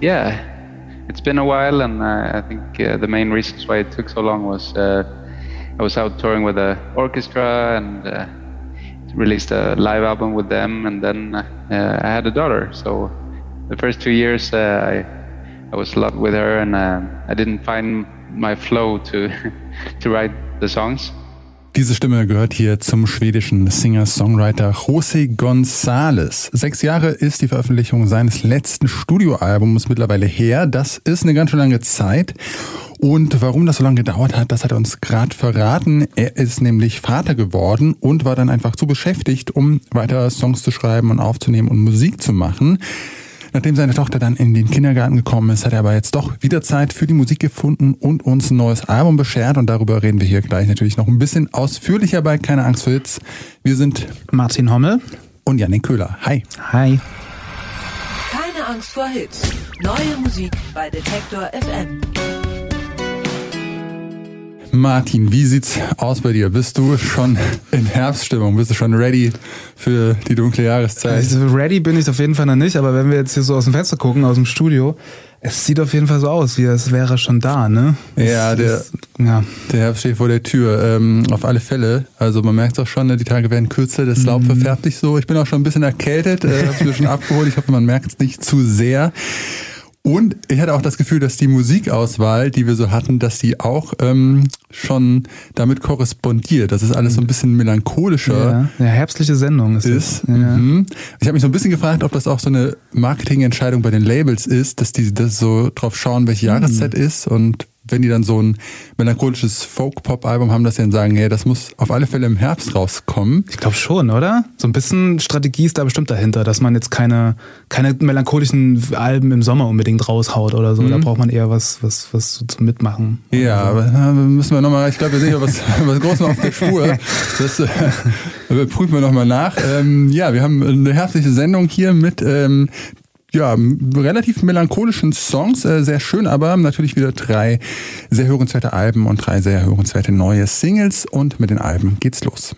Yeah, it's been a while, and uh, I think uh, the main reasons why it took so long was uh, I was out touring with the orchestra and uh, released a live album with them, and then uh, I had a daughter. So the first two years, uh, I I was in with her, and I didn't find my flow to to write the songs. Diese Stimme gehört hier zum schwedischen Singer-Songwriter José González. Sechs Jahre ist die Veröffentlichung seines letzten Studioalbums mittlerweile her. Das ist eine ganz schön lange Zeit. Und warum das so lange gedauert hat, das hat er uns gerade verraten. Er ist nämlich Vater geworden und war dann einfach zu beschäftigt, um weiter Songs zu schreiben und aufzunehmen und Musik zu machen. Nachdem seine Tochter dann in den Kindergarten gekommen ist, hat er aber jetzt doch wieder Zeit für die Musik gefunden und uns ein neues Album beschert. Und darüber reden wir hier gleich natürlich noch ein bisschen ausführlicher bei Keine Angst vor Hits. Wir sind Martin Hommel und Janik Köhler. Hi. Hi. Keine Angst vor Hits. Neue Musik bei Detektor FM. Martin, wie sieht's aus bei dir? Bist du schon in Herbststimmung? Bist du schon ready für die dunkle Jahreszeit? Also ready bin ich auf jeden Fall noch nicht, aber wenn wir jetzt hier so aus dem Fenster gucken, aus dem Studio, es sieht auf jeden Fall so aus, wie es wäre schon da, ne? Ja, der, ist, ja. der Herbst steht vor der Tür. Ähm, auf alle Fälle. Also man merkt es auch schon, ne, die Tage werden kürzer, das Laub mhm. verfärbt sich so. Ich bin auch schon ein bisschen erkältet, äh, hab's mir schon abgeholt. Ich hoffe, man merkt es nicht zu sehr. Und ich hatte auch das Gefühl, dass die Musikauswahl, die wir so hatten, dass die auch ähm, schon damit korrespondiert. Das ist alles so ein bisschen melancholischer. Ja, ja herbstliche Sendung ist. ist. Ja. Mhm. Ich habe mich so ein bisschen gefragt, ob das auch so eine Marketingentscheidung bei den Labels ist, dass die das so drauf schauen, welche Jahreszeit mhm. ist und wenn die dann so ein melancholisches Folk-Pop-Album haben, dass sie dann sagen, hey, das muss auf alle Fälle im Herbst rauskommen. Ich glaube schon, oder? So ein bisschen Strategie ist da bestimmt dahinter, dass man jetzt keine, keine melancholischen Alben im Sommer unbedingt raushaut oder so. Mhm. Da braucht man eher was, was, was so zum Mitmachen. Ja, aber äh, müssen wir nochmal, ich glaube, wir sind ja was, was Großes auf der Spur. Das äh, prüfen wir nochmal nach. Ähm, ja, wir haben eine herzliche Sendung hier mit ähm, ja, relativ melancholischen Songs, äh, sehr schön, aber natürlich wieder drei sehr hörenswerte Alben und drei sehr hörenswerte neue Singles und mit den Alben geht's los.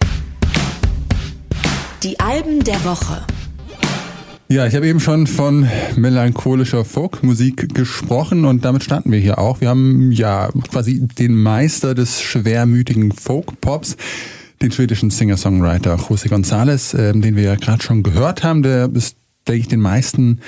Die Alben der Woche. Ja, ich habe eben schon von melancholischer Folkmusik gesprochen und damit starten wir hier auch. Wir haben ja quasi den Meister des schwermütigen Folk-Pops den schwedischen Singer-Songwriter José González, äh, den wir ja gerade schon gehört haben. Der ist denke ich, den meisten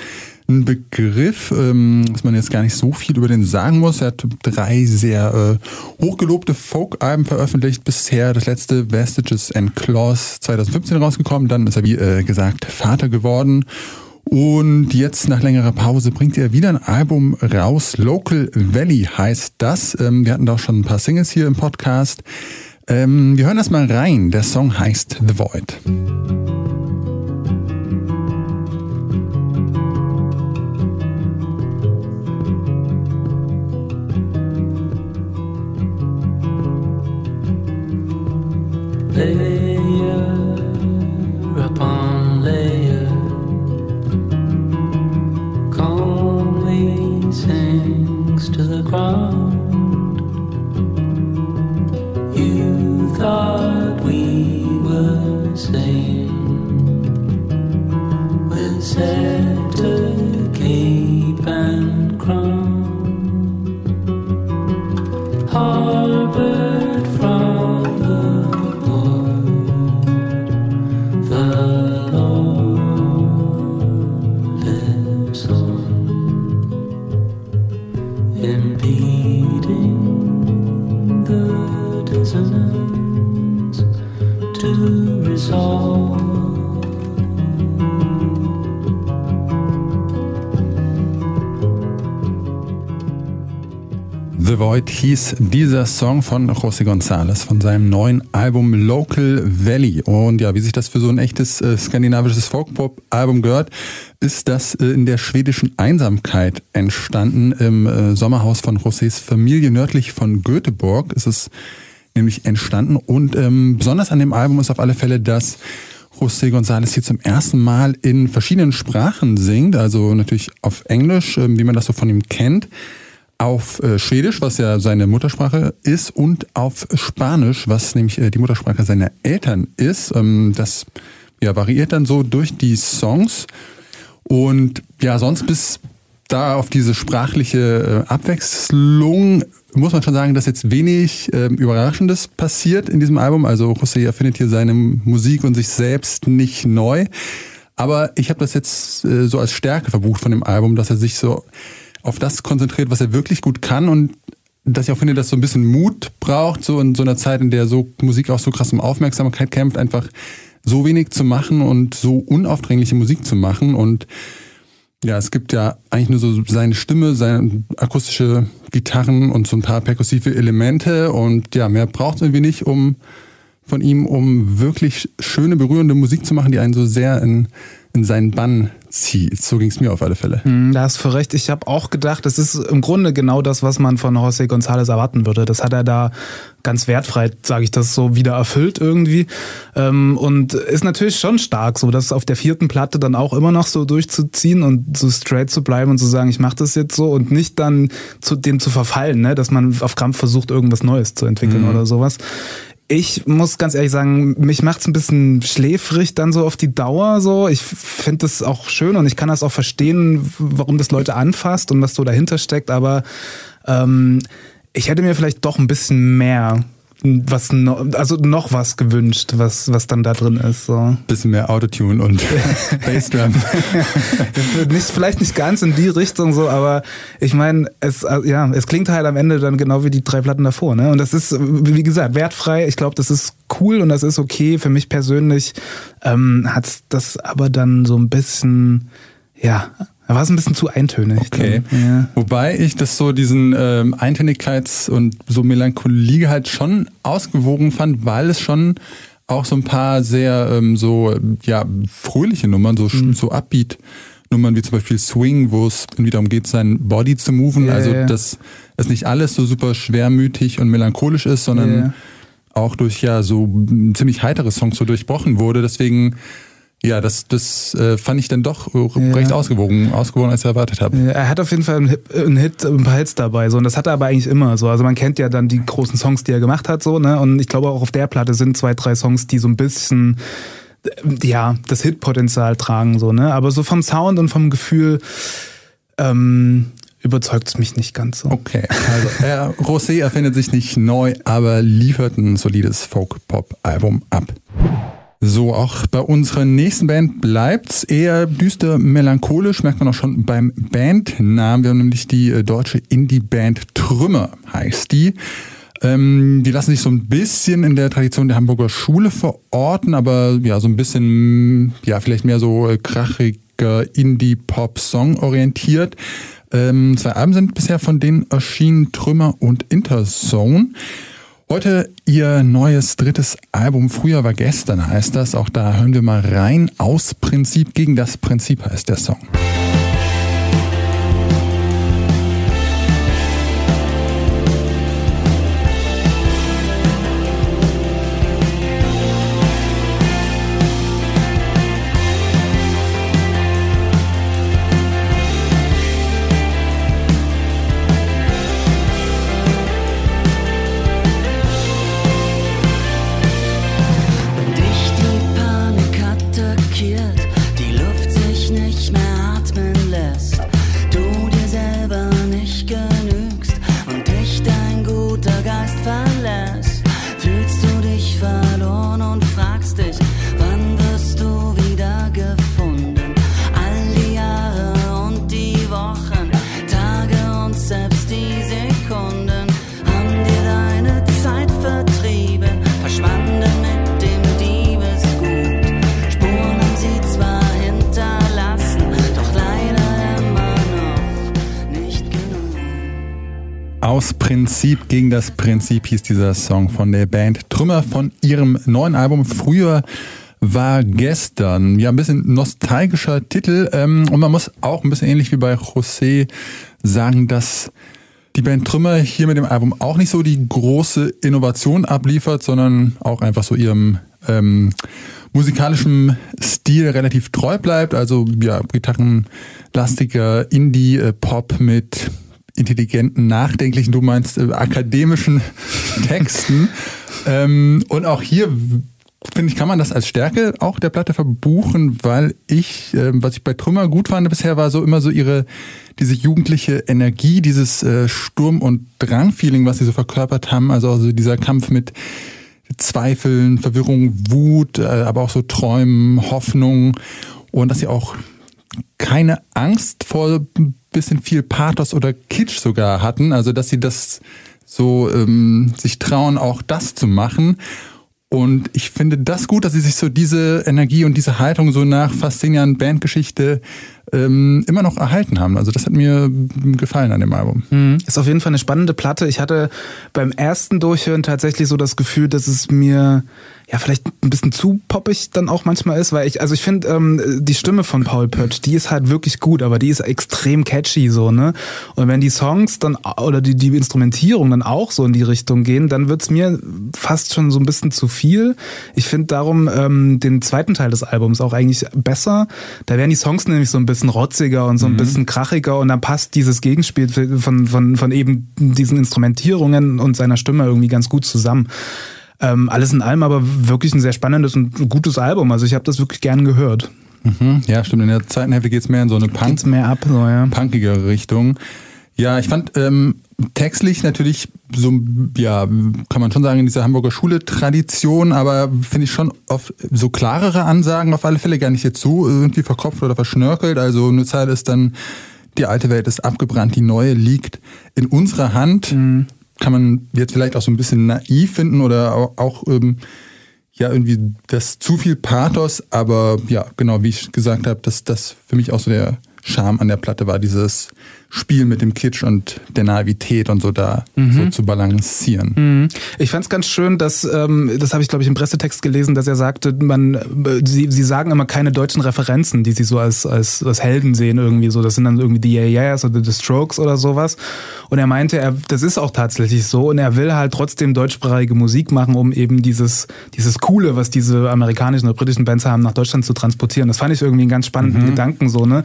ein Begriff, ähm, dass man jetzt gar nicht so viel über den sagen muss. Er hat drei sehr äh, hochgelobte Folk-Alben veröffentlicht bisher. Das letzte Vestiges and Claws 2015 rausgekommen. Dann ist er, wie äh, gesagt, Vater geworden. Und jetzt nach längerer Pause bringt er wieder ein Album raus. Local Valley heißt das. Ähm, wir hatten doch schon ein paar Singles hier im Podcast. Ähm, wir hören das mal rein. Der Song heißt The Void. The Void hieß dieser Song von José González von seinem neuen Album Local Valley. Und ja, wie sich das für so ein echtes äh, skandinavisches Folk-Pop-Album gehört, ist das äh, in der schwedischen Einsamkeit entstanden. Im äh, Sommerhaus von Josés Familie nördlich von Göteborg ist es nämlich entstanden. Und ähm, besonders an dem Album ist auf alle Fälle, dass José González hier zum ersten Mal in verschiedenen Sprachen singt, also natürlich auf Englisch, äh, wie man das so von ihm kennt auf äh, Schwedisch, was ja seine Muttersprache ist, und auf Spanisch, was nämlich äh, die Muttersprache seiner Eltern ist. Ähm, das ja, variiert dann so durch die Songs. Und ja, sonst bis da auf diese sprachliche äh, Abwechslung muss man schon sagen, dass jetzt wenig äh, Überraschendes passiert in diesem Album. Also José erfindet hier seine Musik und sich selbst nicht neu. Aber ich habe das jetzt so als Stärke verbucht von dem Album, dass er sich so auf das konzentriert, was er wirklich gut kann und dass ich auch finde, dass so ein bisschen Mut braucht, so in so einer Zeit, in der so Musik auch so krass um Aufmerksamkeit kämpft, einfach so wenig zu machen und so unaufdringliche Musik zu machen. Und ja, es gibt ja eigentlich nur so seine Stimme, seine akustische Gitarren und so ein paar perkussive Elemente. Und ja, mehr braucht es irgendwie nicht, um von ihm, um wirklich schöne, berührende Musik zu machen, die einen so sehr in, in seinen Bann zieht. So ging es mir auf alle Fälle. Hm, da hast du recht. Ich habe auch gedacht, das ist im Grunde genau das, was man von José González erwarten würde. Das hat er da ganz wertfrei, sage ich das so, wieder erfüllt irgendwie. Ähm, und ist natürlich schon stark, so das auf der vierten Platte dann auch immer noch so durchzuziehen und so straight zu bleiben und zu sagen, ich mache das jetzt so und nicht dann zu dem zu verfallen, ne? dass man auf Krampf versucht, irgendwas Neues zu entwickeln mhm. oder sowas. Ich muss ganz ehrlich sagen, mich macht's ein bisschen schläfrig dann so auf die Dauer so. Ich finde das auch schön und ich kann das auch verstehen, warum das Leute anfasst und was so dahinter steckt, aber ähm, ich hätte mir vielleicht doch ein bisschen mehr was no, also noch was gewünscht, was was dann da drin ist. So. Bisschen mehr Autotune und Bassdrum. nicht, vielleicht nicht ganz in die Richtung so, aber ich meine, es äh, ja, es klingt halt am Ende dann genau wie die drei Platten davor, ne? Und das ist wie gesagt wertfrei. Ich glaube, das ist cool und das ist okay. Für mich persönlich ähm, hat das aber dann so ein bisschen ja da war es ein bisschen zu eintönig. Okay. Ja. Wobei ich das so diesen ähm, Eintönigkeits- und so Melancholie halt schon ausgewogen fand, weil es schon auch so ein paar sehr ähm, so ja fröhliche Nummern, so mhm. so Upbeat Nummern wie zum Beispiel Swing, wo es irgendwie darum geht, sein Body zu moven. Ja, also ja. dass es nicht alles so super schwermütig und melancholisch ist, sondern auch durch ja so ziemlich heitere Songs so durchbrochen wurde. Deswegen ja, das, das äh, fand ich dann doch recht ja. ausgewogen, ausgewogen, als ich erwartet habe. Ja, er hat auf jeden Fall einen Hit, einen Hit, ein paar Hits dabei, so und das hat er aber eigentlich immer so. Also man kennt ja dann die großen Songs, die er gemacht hat, so ne. Und ich glaube auch auf der Platte sind zwei, drei Songs, die so ein bisschen äh, ja das Hitpotenzial tragen, so ne. Aber so vom Sound und vom Gefühl ähm, überzeugt es mich nicht ganz so. Okay, also Herr Rosé erfindet sich nicht neu, aber liefert ein solides Folk-Pop-Album ab. So, auch bei unserer nächsten Band bleibt's eher düster melancholisch, merkt man auch schon beim Bandnamen. Wir haben nämlich die äh, deutsche Indie-Band Trümmer, heißt die. Ähm, die lassen sich so ein bisschen in der Tradition der Hamburger Schule verorten, aber ja, so ein bisschen, ja, vielleicht mehr so äh, krachiger Indie-Pop-Song orientiert. Ähm, zwei Alben sind bisher von denen erschienen, Trümmer und Interzone. Heute ihr neues drittes Album. Früher war gestern heißt das. Auch da hören wir mal rein. Aus Prinzip gegen das Prinzip heißt der Song. Prinzip gegen das Prinzip hieß dieser Song von der Band Trümmer von ihrem neuen Album Früher war gestern. Ja, ein bisschen nostalgischer Titel. Ähm, und man muss auch ein bisschen ähnlich wie bei José sagen, dass die Band Trümmer hier mit dem Album auch nicht so die große Innovation abliefert, sondern auch einfach so ihrem ähm, musikalischen Stil relativ treu bleibt. Also ja, gitarrenlastiger Indie-Pop mit intelligenten, nachdenklichen, du meinst äh, akademischen Texten. ähm, und auch hier finde ich, kann man das als Stärke auch der Platte verbuchen, weil ich, äh, was ich bei Trümmer gut fand bisher, war so immer so ihre, diese jugendliche Energie, dieses äh, Sturm- und Drang-Feeling, was sie so verkörpert haben. Also, also dieser Kampf mit Zweifeln, Verwirrung, Wut, äh, aber auch so Träumen, Hoffnung und dass sie auch keine Angst vor bisschen viel Pathos oder Kitsch sogar hatten. Also, dass sie das so ähm, sich trauen, auch das zu machen. Und ich finde das gut, dass sie sich so diese Energie und diese Haltung so nach fast zehn Jahren Bandgeschichte ähm, immer noch erhalten haben. Also das hat mir gefallen an dem Album. Mhm. Ist auf jeden Fall eine spannende Platte. Ich hatte beim ersten Durchhören tatsächlich so das Gefühl, dass es mir ja vielleicht ein bisschen zu poppig dann auch manchmal ist, weil ich, also ich finde, ähm, die Stimme von Paul Pötsch, die ist halt wirklich gut, aber die ist extrem catchy so, ne? Und wenn die Songs dann oder die, die Instrumentierung dann auch so in die Richtung gehen, dann wird's mir fast schon so ein bisschen zu viel. Ich finde darum ähm, den zweiten Teil des Albums auch eigentlich besser. Da werden die Songs nämlich so ein bisschen rotziger und so ein mhm. bisschen krachiger und dann passt dieses Gegenspiel von, von, von eben diesen Instrumentierungen und seiner Stimme irgendwie ganz gut zusammen. Ähm, alles in allem aber wirklich ein sehr spannendes und gutes Album. Also ich habe das wirklich gern gehört. Mhm, ja, stimmt. In der zweiten Hälfte geht's mehr in so eine Punk geht's mehr ab, so, ja. punkigere Richtung. Ja, ich fand ähm, textlich natürlich so, ja, kann man schon sagen, in dieser Hamburger Schule-Tradition, aber finde ich schon oft so klarere Ansagen auf alle Fälle gar nicht jetzt so irgendwie verkopft oder verschnörkelt. Also eine Zeit ist dann, die alte Welt ist abgebrannt, die neue liegt in unserer Hand. Mhm kann man jetzt vielleicht auch so ein bisschen naiv finden oder auch, ähm, ja irgendwie das zu viel Pathos, aber ja, genau, wie ich gesagt habe, dass das für mich auch so der Charme an der Platte war, dieses Spiel mit dem Kitsch und der Naivität und so da mhm. so zu balancieren. Mhm. Ich fand es ganz schön, dass, ähm, das habe ich glaube ich im Pressetext gelesen, dass er sagte, man, sie, sie sagen immer keine deutschen Referenzen, die sie so als, als, als Helden sehen irgendwie so. Das sind dann irgendwie die Yeah Yeahs oder The Strokes oder sowas. Und er meinte, er, das ist auch tatsächlich so und er will halt trotzdem deutschsprachige Musik machen, um eben dieses, dieses Coole, was diese amerikanischen oder britischen Bands haben, nach Deutschland zu transportieren. Das fand ich irgendwie einen ganz spannenden mhm. Gedanken so, ne?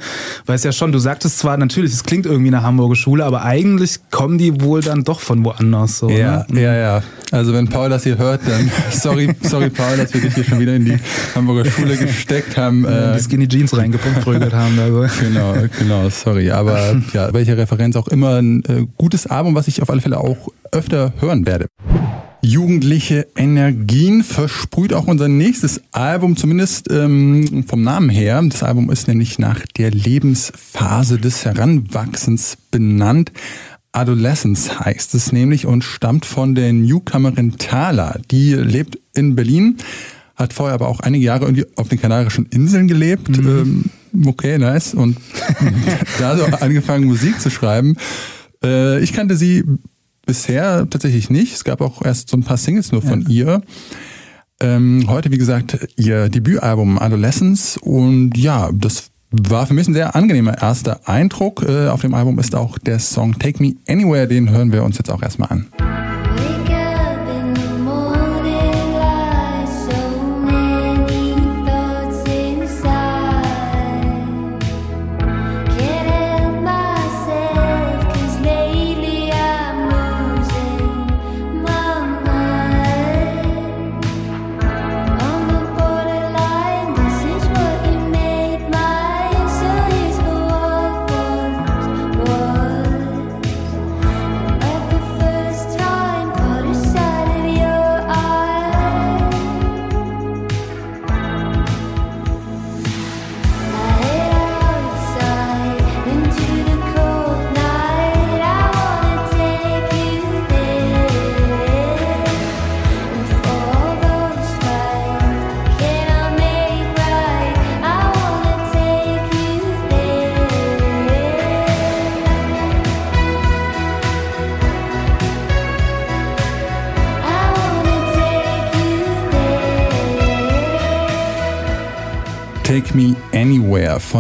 Weil es ja schon, du sagtest zwar natürlich, es klingt irgendwie eine Hamburger Schule, aber eigentlich kommen die wohl dann doch von woanders. So, ja, ne? ja, ja. Also wenn Paul das hier hört, dann sorry, sorry Paul, dass wir dich hier schon wieder in die Hamburger Schule gesteckt haben. Ja, die Skinny Jeans reingeprügelt haben. Also. Genau, genau, sorry. Aber ja, welche Referenz auch immer, ein äh, gutes Album, was ich auf alle Fälle auch öfter hören werde. Jugendliche Energien versprüht auch unser nächstes Album, zumindest ähm, vom Namen her. Das Album ist nämlich nach der Lebensphase des Heranwachsens benannt. Adolescence heißt es nämlich und stammt von der Newcomerin Thala. Die lebt in Berlin, hat vorher aber auch einige Jahre irgendwie auf den Kanarischen Inseln gelebt. Mhm. Ähm, okay, nice. Und da so angefangen Musik zu schreiben. Äh, ich kannte sie bisher tatsächlich nicht. Es gab auch erst so ein paar Singles nur von ja. ihr. Ähm, heute, wie gesagt, ihr Debütalbum Adolescence und ja, das war für mich ein sehr angenehmer erster Eindruck. Äh, auf dem Album ist auch der Song Take Me Anywhere, den hören wir uns jetzt auch erstmal an.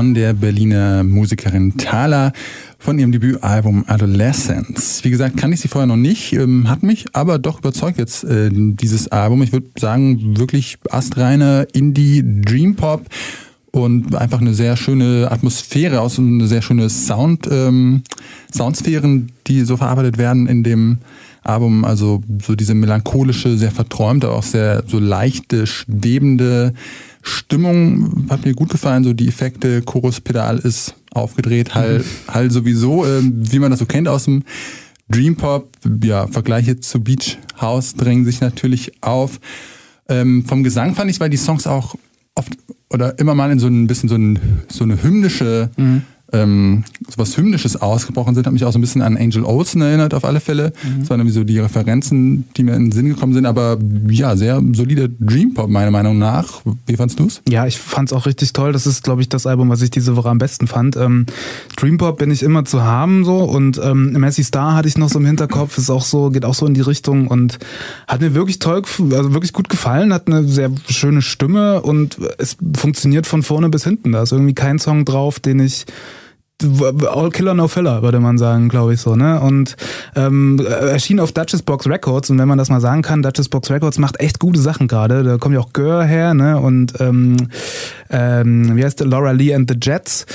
Von der Berliner Musikerin Thala von ihrem Debütalbum Adolescence. Wie gesagt, kann ich sie vorher noch nicht, ähm, hat mich aber doch überzeugt jetzt äh, dieses Album. Ich würde sagen, wirklich astreiner Indie Dream Pop und einfach eine sehr schöne Atmosphäre aus und eine sehr schöne Sound, ähm, Soundsphären, die so verarbeitet werden in dem Album, also so diese melancholische, sehr verträumte, auch sehr so leichte, schwebende Stimmung hat mir gut gefallen, so die Effekte, Chorus, Pedal ist aufgedreht, Hall. Hall sowieso, äh, wie man das so kennt aus dem Dream Pop, ja, Vergleiche zu Beach House drängen sich natürlich auf. Ähm, vom Gesang fand ich, weil die Songs auch oft oder immer mal in so ein bisschen so, ein, so eine hymnische mhm ähm, so was Hymnisches ausgebrochen sind, hat mich auch so ein bisschen an Angel Olsen erinnert, auf alle Fälle. Mhm. Das waren irgendwie so die Referenzen, die mir in den Sinn gekommen sind, aber ja, sehr solider Dream Pop, meiner Meinung nach. Wie fandst du's? Ja, ich fand's auch richtig toll. Das ist, glaube ich, das Album, was ich diese Woche am besten fand. Ähm, Dream Pop bin ich immer zu haben, so, und ähm, Messi Star hatte ich noch so im Hinterkopf, ist auch so, geht auch so in die Richtung und hat mir wirklich toll, also wirklich gut gefallen, hat eine sehr schöne Stimme und es funktioniert von vorne bis hinten. Da ist irgendwie kein Song drauf, den ich All Killer No Filler, würde man sagen, glaube ich so, ne? Und ähm, erschien auf Duchess Box Records und wenn man das mal sagen kann, Duchess Box Records macht echt gute Sachen gerade. Da kommt ja auch Gör her, ne? Und ähm, ähm, wie heißt der? Laura Lee and the Jets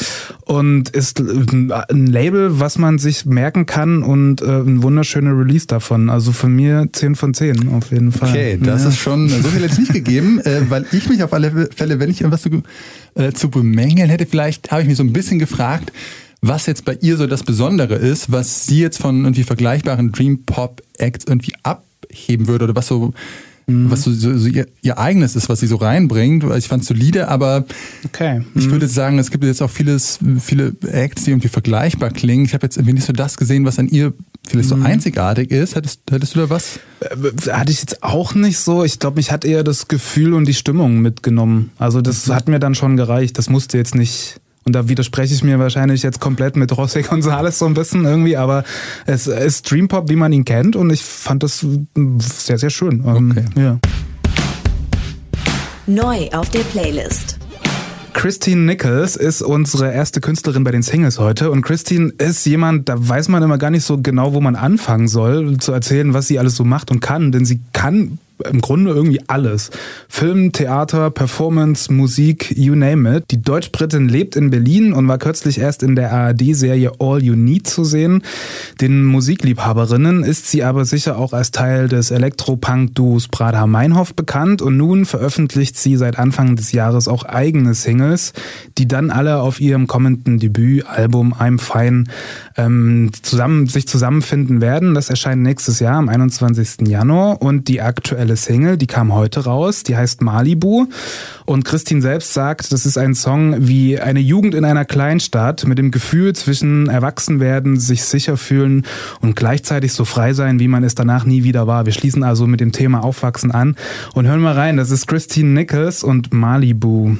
und ist ein Label, was man sich merken kann und äh, ein wunderschöner Release davon. Also von mir 10 von 10 auf jeden Fall. Okay, das ja. ist schon so viel jetzt nicht gegeben, äh, weil ich mich auf alle Fälle, wenn ich irgendwas zu, äh, zu bemängeln hätte, vielleicht habe ich mich so ein bisschen gefragt, was jetzt bei ihr so das Besondere ist, was sie jetzt von irgendwie vergleichbaren Dream Pop Acts irgendwie abheben würde oder was so mhm. was so, so, so ihr, ihr, eigenes ist, was sie so reinbringt. Ich fand es solide, aber okay. mhm. ich würde sagen, es gibt jetzt auch vieles, viele Acts, die irgendwie vergleichbar klingen. Ich habe jetzt irgendwie nicht so das gesehen, was an ihr vielleicht so mhm. einzigartig ist. Hättest, hättest du da was? Äh, hatte ich jetzt auch nicht so. Ich glaube, mich hat eher das Gefühl und die Stimmung mitgenommen. Also das mhm. hat mir dann schon gereicht. Das musste jetzt nicht und da widerspreche ich mir wahrscheinlich jetzt komplett mit José González so ein bisschen irgendwie, aber es ist Dream Pop, wie man ihn kennt und ich fand das sehr, sehr schön. Ähm, okay. Ja. Neu auf der Playlist. Christine Nichols ist unsere erste Künstlerin bei den Singles heute. Und Christine ist jemand, da weiß man immer gar nicht so genau, wo man anfangen soll, zu erzählen, was sie alles so macht und kann, denn sie kann im Grunde irgendwie alles. Film, Theater, Performance, Musik, you name it. Die Deutsch-Britin lebt in Berlin und war kürzlich erst in der ARD-Serie All You Need zu sehen. Den Musikliebhaberinnen ist sie aber sicher auch als Teil des Elektropunk-Duos Bradha Meinhof bekannt und nun veröffentlicht sie seit Anfang des Jahres auch eigene Singles, die dann alle auf ihrem kommenden Debütalbum I'm Fine ähm, zusammen, sich zusammenfinden werden. Das erscheint nächstes Jahr am 21. Januar und die aktuelle Single, die kam heute raus, die heißt Malibu und Christine selbst sagt, das ist ein Song wie eine Jugend in einer Kleinstadt mit dem Gefühl zwischen Erwachsenwerden, sich sicher fühlen und gleichzeitig so frei sein, wie man es danach nie wieder war. Wir schließen also mit dem Thema Aufwachsen an und hören mal rein. Das ist Christine Nichols und Malibu.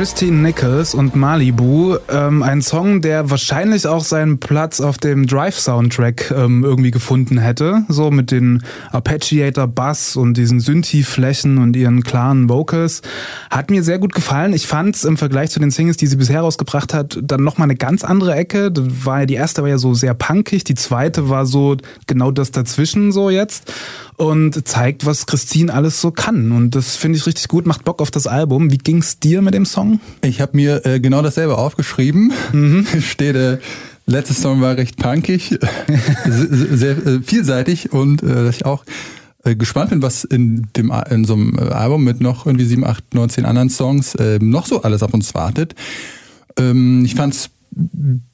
Christine Nichols und Malibu. Ähm, ein Song, der wahrscheinlich auch seinen Platz auf dem Drive-Soundtrack ähm, irgendwie gefunden hätte. So mit den Arpeggiator Bass und diesen Synthi-Flächen und ihren klaren Vocals. Hat mir sehr gut gefallen. Ich fand es im Vergleich zu den Singles, die sie bisher rausgebracht hat, dann nochmal eine ganz andere Ecke. Das war ja, die erste war ja so sehr punkig, die zweite war so genau das dazwischen so jetzt und zeigt, was Christine alles so kann. Und das finde ich richtig gut, macht Bock auf das Album. Wie ging's dir mit dem Song? Ich habe mir äh, genau dasselbe aufgeschrieben. Mhm. Steht äh, letzte Song war recht punkig, sehr, äh, vielseitig und äh, dass ich auch äh, gespannt bin, was in dem in so einem äh, Album mit noch irgendwie sieben, acht, neun, zehn anderen Songs äh, noch so alles auf uns wartet. Ähm, ich fand's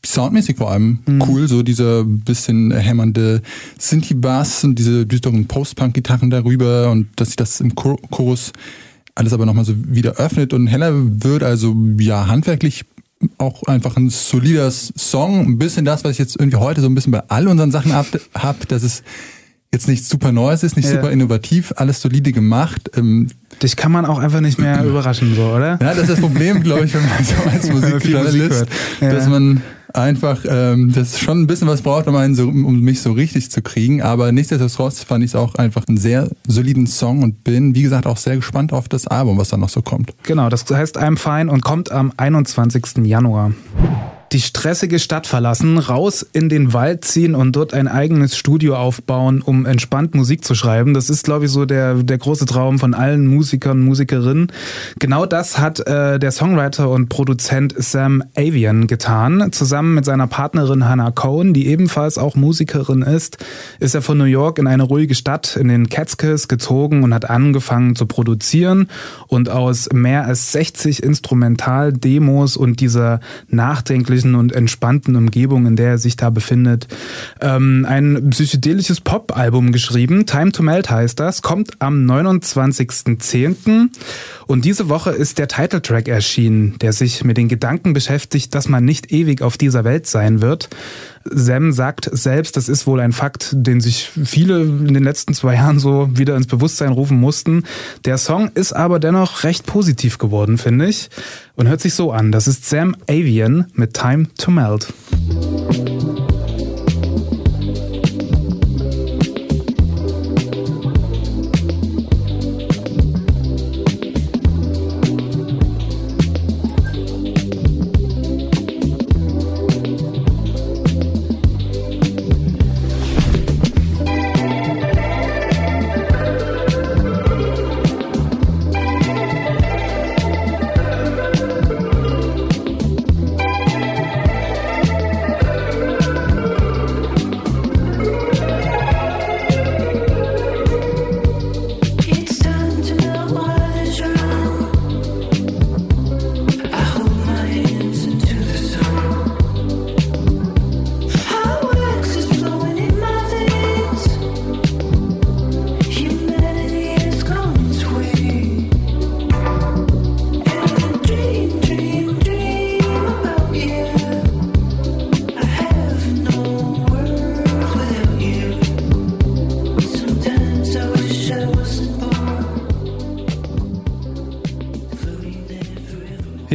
soundmäßig vor allem mhm. cool, so dieser bisschen hämmernde Synthie-Bass und diese düsteren Post-Punk-Gitarren darüber und dass sich das im Chorus alles aber nochmal so wieder öffnet und heller wird, also ja, handwerklich auch einfach ein solider Song, ein bisschen das, was ich jetzt irgendwie heute so ein bisschen bei all unseren Sachen habe, hab, dass es jetzt nichts super Neues ist, nicht ja. super innovativ, alles solide gemacht. Ähm, Dich kann man auch einfach nicht mehr überraschen, so, oder? Ja, das ist das Problem, glaube ich, wenn man so als Musikjournalist, Musik ja. dass man einfach ähm, das schon ein bisschen was braucht, um, einen so, um mich so richtig zu kriegen. Aber nichtsdestotrotz fand ich es auch einfach einen sehr soliden Song und bin, wie gesagt, auch sehr gespannt auf das Album, was da noch so kommt. Genau, das heißt I'm Fine und kommt am 21. Januar die stressige Stadt verlassen, raus in den Wald ziehen und dort ein eigenes Studio aufbauen, um entspannt Musik zu schreiben. Das ist, glaube ich, so der, der große Traum von allen Musikern, Musikerinnen. Genau das hat äh, der Songwriter und Produzent Sam Avian getan. Zusammen mit seiner Partnerin Hannah Cohen, die ebenfalls auch Musikerin ist, ist er von New York in eine ruhige Stadt in den Catskills gezogen und hat angefangen zu produzieren und aus mehr als 60 Instrumental-Demos und dieser nachdenklichen friedlichen und entspannten Umgebung, in der er sich da befindet, ähm, ein psychedelisches Pop-Album geschrieben. Time to Melt heißt das, kommt am 29.10. Und diese Woche ist der Titeltrack erschienen, der sich mit den Gedanken beschäftigt, dass man nicht ewig auf dieser Welt sein wird. Sam sagt selbst, das ist wohl ein Fakt, den sich viele in den letzten zwei Jahren so wieder ins Bewusstsein rufen mussten. Der Song ist aber dennoch recht positiv geworden, finde ich, und hört sich so an. Das ist Sam Avian mit Time to Melt.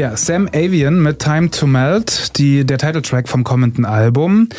Ja, Sam Avian mit Time to Melt, die, der Titeltrack vom kommenden Album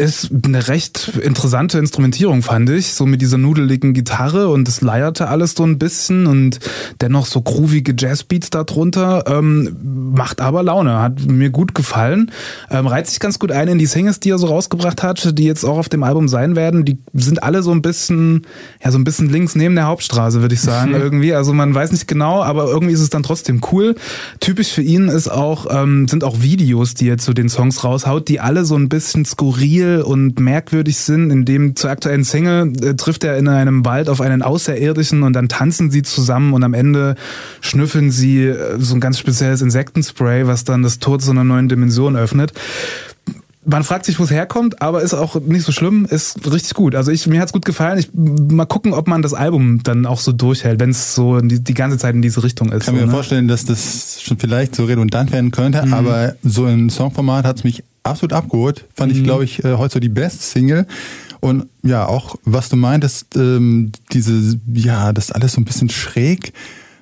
ist eine recht interessante Instrumentierung, fand ich. So mit dieser nudeligen Gitarre und es leierte alles so ein bisschen und dennoch so groovige Jazzbeats darunter. Ähm, macht aber Laune, hat mir gut gefallen. Ähm, reiht sich ganz gut ein in die Singles, die er so rausgebracht hat, die jetzt auch auf dem Album sein werden. Die sind alle so ein bisschen, ja, so ein bisschen links neben der Hauptstraße, würde ich sagen, irgendwie. Also man weiß nicht genau, aber irgendwie ist es dann trotzdem cool. Typisch für ihn ist auch, ähm, sind auch Videos, die er zu den Songs raushaut, die alle so ein bisschen skurril skurril und merkwürdig sind. In dem zur aktuellen Single äh, trifft er in einem Wald auf einen Außerirdischen und dann tanzen sie zusammen und am Ende schnüffeln sie äh, so ein ganz spezielles Insektenspray, was dann das Tor zu einer neuen Dimension öffnet man fragt sich, wo es herkommt, aber ist auch nicht so schlimm, ist richtig gut. Also ich, mir hat's gut gefallen. Ich mal gucken, ob man das Album dann auch so durchhält, wenn es so die, die, ganze Zeit in diese Richtung ist. Ich kann so, mir ne? vorstellen, dass das schon vielleicht so redundant werden könnte, mhm. aber so im Songformat hat's mich absolut abgeholt. Fand mhm. ich, glaube ich, äh, heute so die beste Single. Und ja, auch was du meintest, ähm, diese, ja, das alles so ein bisschen schräg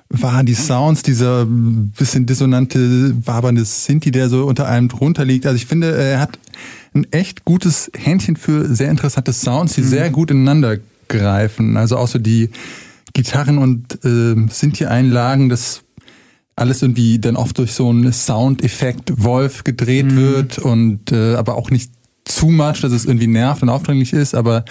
war, die Sounds, dieser bisschen dissonante, wabernde Sinti, der so unter allem drunter liegt. Also ich finde, er hat ein echt gutes Händchen für sehr interessante Sounds, die mhm. sehr gut ineinander greifen. Also auch so die Gitarren und äh, Sinti-Einlagen, das alles irgendwie dann oft durch so einen Soundeffekt Wolf gedreht mhm. wird und äh, aber auch nicht zu much, dass es irgendwie nervt und aufdringlich ist, aber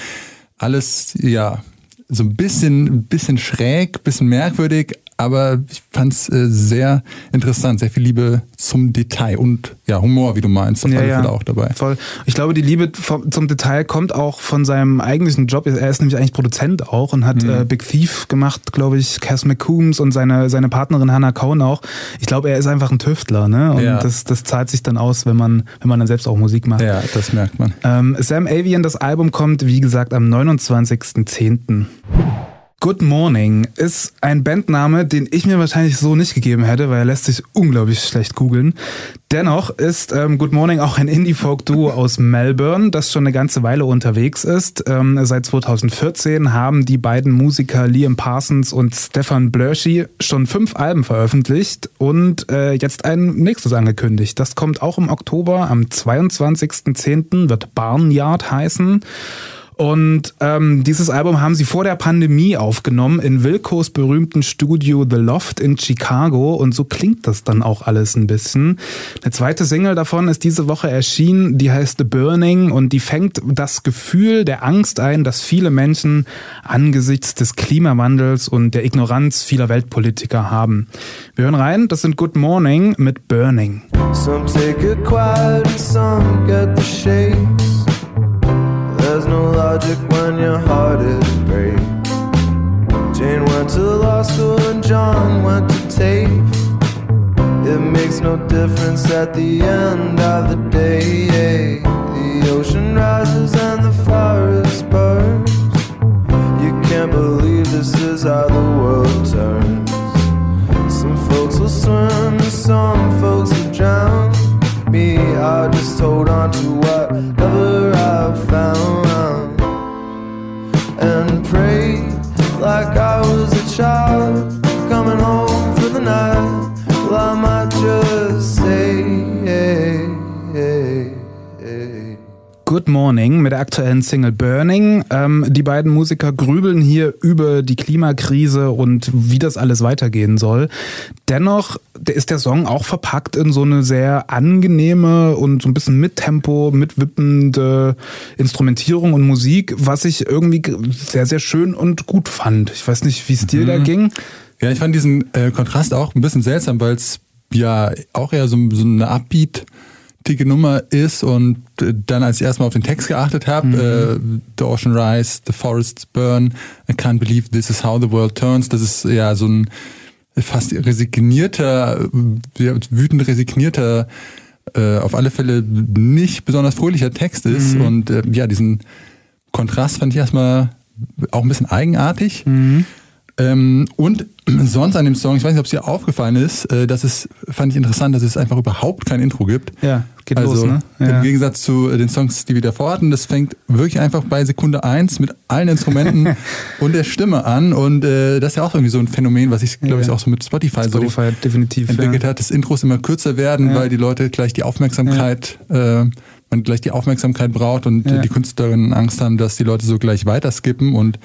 alles ja so ein bisschen, ein bisschen schräg, bisschen merkwürdig, aber ich fand es äh, sehr interessant, sehr viel Liebe zum Detail und ja, Humor, wie du meinst, auf Ja, alle ja. Fälle auch dabei. Voll. Ich glaube, die Liebe vom, zum Detail kommt auch von seinem eigentlichen Job. Er ist nämlich eigentlich Produzent auch und hat äh, Big Thief gemacht, glaube ich, Cass McCombs und seine, seine Partnerin Hannah Cohn auch. Ich glaube, er ist einfach ein Tüftler, ne? Und Ja. das, das zahlt sich dann aus, wenn man, wenn man dann selbst auch Musik macht. Ja, das merkt man. Ähm, Sam Avian, das Album kommt, wie gesagt, am 29.10. Good Morning ist ein Bandname, den ich mir wahrscheinlich so nicht gegeben hätte, weil er lässt sich unglaublich schlecht googeln. Dennoch ist ähm, Good Morning auch ein Indie-Folk-Duo aus Melbourne, das schon eine ganze Weile unterwegs ist. Ähm, seit 2014 haben die beiden Musiker Liam Parsons und Stefan Blörschi schon fünf Alben veröffentlicht und äh, jetzt ein nächstes angekündigt. Das kommt auch im Oktober, am 22.10. wird Barnyard heißen. Und ähm, dieses Album haben sie vor der Pandemie aufgenommen in Wilkos berühmten Studio The Loft in Chicago und so klingt das dann auch alles ein bisschen. Eine zweite Single davon ist diese Woche erschienen, die heißt The Burning und die fängt das Gefühl der Angst ein, dass viele Menschen angesichts des Klimawandels und der Ignoranz vieler Weltpolitiker haben. Wir hören rein, das sind Good Morning mit Burning. Some take it quiet some get the shakes. Logic when your heart is brave. Jane went to law school and John went to TAFE. It makes no difference at the end of the day. The ocean rises and the forest burns. You can't believe this is how the world turns. Some folks will swim, some folks will drown. Me, I just hold on to whatever Morning mit der aktuellen Single Burning. Ähm, die beiden Musiker grübeln hier über die Klimakrise und wie das alles weitergehen soll. Dennoch ist der Song auch verpackt in so eine sehr angenehme und so ein bisschen mit Tempo, mitwippende Instrumentierung und Musik, was ich irgendwie sehr, sehr schön und gut fand. Ich weiß nicht, wie es dir da ging. Ja, ich fand diesen äh, Kontrast auch ein bisschen seltsam, weil es ja auch eher so, so eine upbeatige Nummer ist und äh, dann, als ich erstmal auf den Text geachtet habe, äh, The Ocean Rise, The Forests Burn, I can't believe this is how the world turns, das ist ja so ein fast resignierter, wütend resignierter, äh, auf alle Fälle nicht besonders fröhlicher Text ist. Und äh, ja, diesen Kontrast fand ich erstmal auch ein bisschen eigenartig. Ähm, und sonst an dem Song, ich weiß nicht, ob es dir aufgefallen ist, äh, dass es, fand ich interessant, dass es einfach überhaupt kein Intro gibt. Ja, geht also los, ne? Ja. im Gegensatz zu äh, den Songs, die wir davor hatten, das fängt wirklich einfach bei Sekunde eins mit allen Instrumenten und der Stimme an. Und äh, das ist ja auch irgendwie so ein Phänomen, was ich, glaube ich, Ja. auch so mit Spotify, Spotify definitiv. so entwickelt ja. hat, dass Intros immer kürzer werden, weil die Leute gleich die Aufmerksamkeit, äh, man gleich die Aufmerksamkeit braucht und die Künstlerinnen Angst haben, dass die Leute so gleich weiterskippen und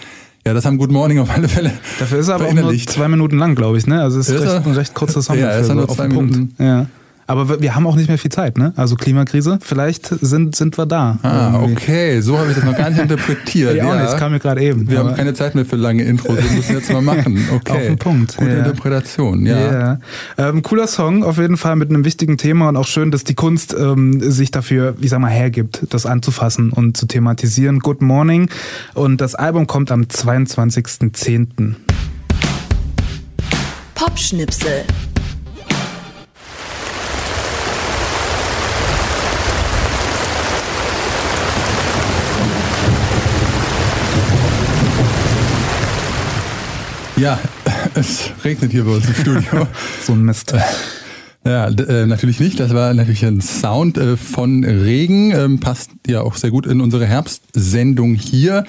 ja, das haben Good Morning auf alle Fälle Dafür ist er aber auch nur zwei Minuten lang, glaube ich, ne? Also es ist, Ist recht, ein recht kurzer Song. Ja, dafür, ist er so nur auf zwei Punkt. Minuten. Ja. Aber wir- haben auch nicht mehr viel Zeit, ne? Also Klimakrise, vielleicht sind, sind wir da. Ah, irgendwie. okay, so habe ich das noch gar nicht interpretiert. Ja, auch nicht, das kam mir gerade eben. Wir haben keine Zeit mehr für lange Intros, wir müssen jetzt mal machen. Okay. Auf den Punkt, Gute ja. Interpretation, ja. Ja. Ähm, cooler Song, auf jeden Fall mit einem wichtigen Thema und auch schön, dass die Kunst ähm, sich dafür, ich sag mal, hergibt, das anzufassen und zu thematisieren. Good Morning. Und das Album kommt am 22.10. Popschnipsel. Ja, es regnet hier bei uns im Studio. So ein Mist. Ja, d- äh, natürlich nicht. Das war natürlich ein Sound äh, von Regen. Ähm, passt ja auch sehr gut in unsere Herbstsendung hier.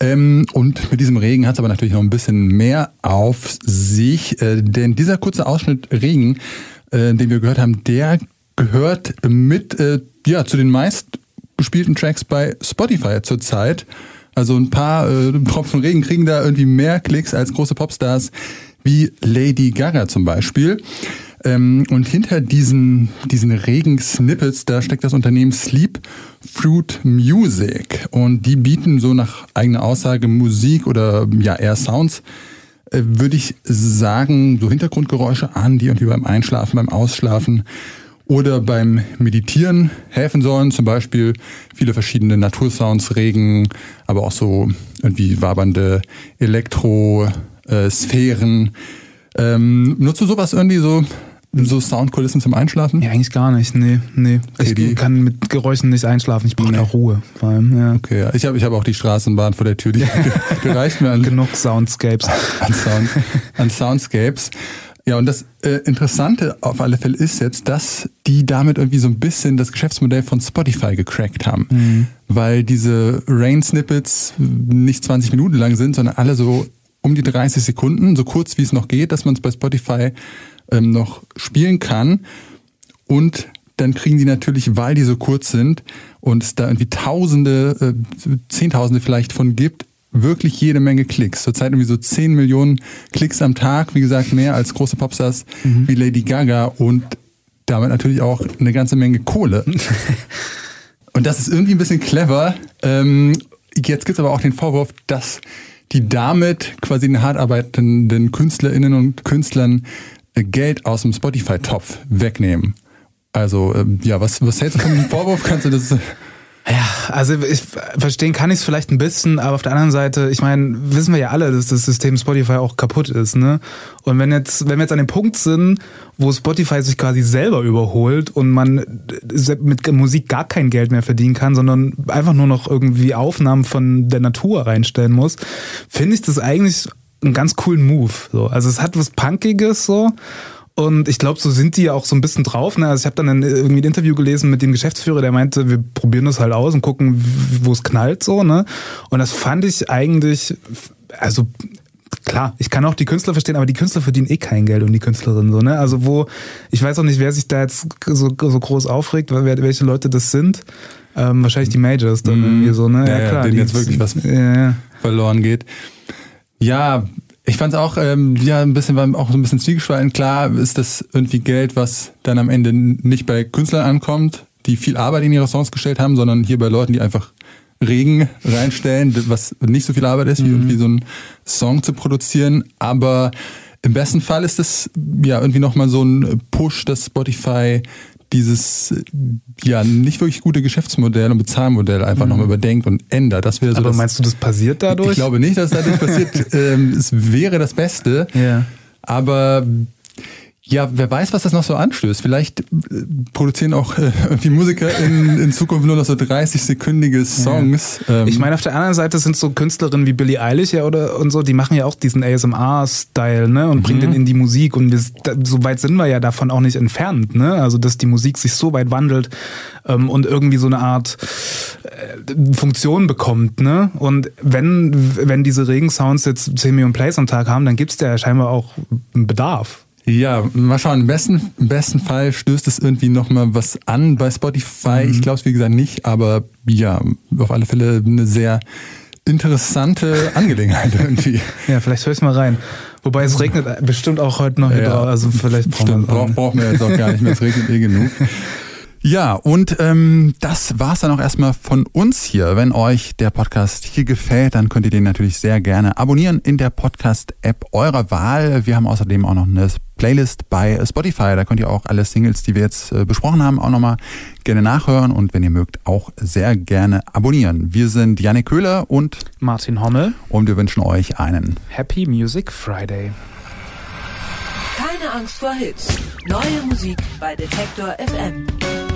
Ähm, und mit diesem Regen hat es aber natürlich noch ein bisschen mehr auf sich. Äh, denn dieser kurze Ausschnitt Regen, äh, den wir gehört haben, der gehört mit äh, ja, zu den meistgespielten Tracks bei Spotify zurzeit. Also ein paar äh, Tropfen Regen kriegen da irgendwie mehr Klicks als große Popstars wie Lady Gaga zum Beispiel. Ähm, und hinter diesen, diesen Regen-Snippets, da steckt das Unternehmen Sleep Fruit Music. Und die bieten so nach eigener Aussage Musik oder ja eher Sounds äh, würde ich sagen, so Hintergrundgeräusche an, die irgendwie beim Einschlafen, beim Ausschlafen oder beim Meditieren helfen sollen. Zum Beispiel viele verschiedene Natursounds, Regen, aber auch so irgendwie wabernde Elektrosphären. Ähm, nutzt du sowas irgendwie so, so Soundkulissen zum Einschlafen? Ja, eigentlich gar nicht. Nee, nee. Okay, ich kann mit Geräuschen nicht einschlafen. Ich brauche Nee. auch Ruhe vor allem. Ja. Okay, ja. ich habe ich hab auch die Straßenbahn vor der Tür, die, die reicht mir an, Genug Soundscapes. an, Sound, an Soundscapes. Ja, und das äh, Interessante auf alle Fälle ist jetzt, dass die damit irgendwie so ein bisschen das Geschäftsmodell von Spotify gecrackt haben. Weil diese Rain-Snippets nicht 20 Minuten lang sind, sondern alle so um die 30 Sekunden, so kurz wie es noch geht, dass man es bei Spotify ähm, noch spielen kann. Und dann kriegen die natürlich, weil die so kurz sind und es da irgendwie Tausende, äh, Zehntausende vielleicht von gibt, wirklich jede Menge Klicks. Zurzeit irgendwie so 10 Millionen Klicks am Tag. Wie gesagt, mehr als große Popstars wie Lady Gaga und damit natürlich auch eine ganze Menge Kohle. und das ist irgendwie ein bisschen clever. Ähm, jetzt gibt es aber auch den Vorwurf, dass die damit quasi den hart arbeitenden KünstlerInnen und Künstlern äh, Geld aus dem Spotify-Topf wegnehmen. Also, ähm, ja, was, was hältst du von dem Vorwurf? Kannst du das. Ja, also ich verstehen kann ich es vielleicht ein bisschen, aber auf der anderen Seite, ich meine, wissen wir ja alle, dass das System Spotify auch kaputt ist, ne? Und wenn jetzt, wenn wir jetzt an dem Punkt sind, wo Spotify sich quasi selber überholt und man mit Musik gar kein Geld mehr verdienen kann, sondern einfach nur noch irgendwie Aufnahmen von der Natur reinstellen muss, finde ich das eigentlich einen ganz coolen Move. So. Also es hat was Punkiges so. Und ich glaube, so sind die ja auch so ein bisschen drauf. Ne? Also ich habe dann ein, irgendwie ein Interview gelesen mit dem Geschäftsführer, der meinte, wir probieren das halt aus und gucken, wo es knallt so. Ne? Und das fand ich eigentlich, also klar, ich kann auch die Künstler verstehen, aber die Künstler verdienen eh kein Geld und die Künstlerinnen so. Ne? Also wo, ich weiß auch nicht, wer sich da jetzt so, so groß aufregt, welche Leute das sind. Ähm, wahrscheinlich die Majors dann irgendwie so. Ne? Ja, ja, denen die- jetzt wirklich was- Ja, ja. verloren geht. Ja, ich fand es auch, ähm, ja, ein bisschen, war auch so ein bisschen zwiegespalten. Klar ist das irgendwie Geld, was dann am Ende nicht bei Künstlern ankommt, die viel Arbeit in ihre Songs gestellt haben, sondern hier bei Leuten, die einfach Regen reinstellen, was nicht so viel Arbeit ist, wie irgendwie so einen Song zu produzieren. Aber im besten Fall ist das ja irgendwie nochmal so ein Push, dass Spotify dieses ja nicht wirklich gute Geschäftsmodell und Bezahlmodell einfach nochmal überdenkt und ändert. Das wäre so Aber das, meinst du, das passiert dadurch? ich glaube nicht, dass dadurch passiert. ähm, es wäre das Beste. Ja. Aber ja, wer weiß, was das noch so anstößt. Vielleicht äh, produzieren auch äh, irgendwie Musiker in, in Zukunft nur noch so 30-sekündige Songs. Ähm, Ich meine, auf der anderen Seite sind so Künstlerinnen wie Billie Eilish ja oder und so, die machen ja auch diesen ASMR-Style, ne, und bringen den in die Musik und wir, da, so weit sind wir ja davon auch nicht entfernt, ne, also dass die Musik sich so weit wandelt ähm, und irgendwie so eine Art äh, Funktion bekommt, ne, und wenn wenn diese Regensounds jetzt 10 Millionen Plays am Tag haben, dann gibt's da ja scheinbar auch einen Bedarf. Ja, mal schauen. Im besten, im besten Fall stößt es irgendwie nochmal was an bei Spotify. Ich glaube es wie gesagt nicht, aber ja, auf alle Fälle eine sehr interessante Angelegenheit irgendwie. Ja, vielleicht höre ich mal rein. Wobei es regnet bestimmt auch heute noch hier Ja. drauf, also vielleicht brauchen Stimmt, wir brauch, brauchen wir jetzt auch gar nicht mehr, es regnet eh genug. Ja, und ähm, das war's dann auch erstmal von uns hier. Wenn euch der Podcast hier gefällt, dann könnt ihr den natürlich sehr gerne abonnieren in der Podcast-App eurer Wahl. Wir haben außerdem auch noch eine Playlist bei Spotify. Da könnt ihr auch alle Singles, die wir jetzt äh, besprochen haben, auch nochmal gerne nachhören und wenn ihr mögt, auch sehr gerne abonnieren. Wir sind Janik Köhler und, Martin Hommel. und wir wünschen euch einen Happy Music Friday. Keine Angst vor Hits. Neue Musik bei Detektor FM.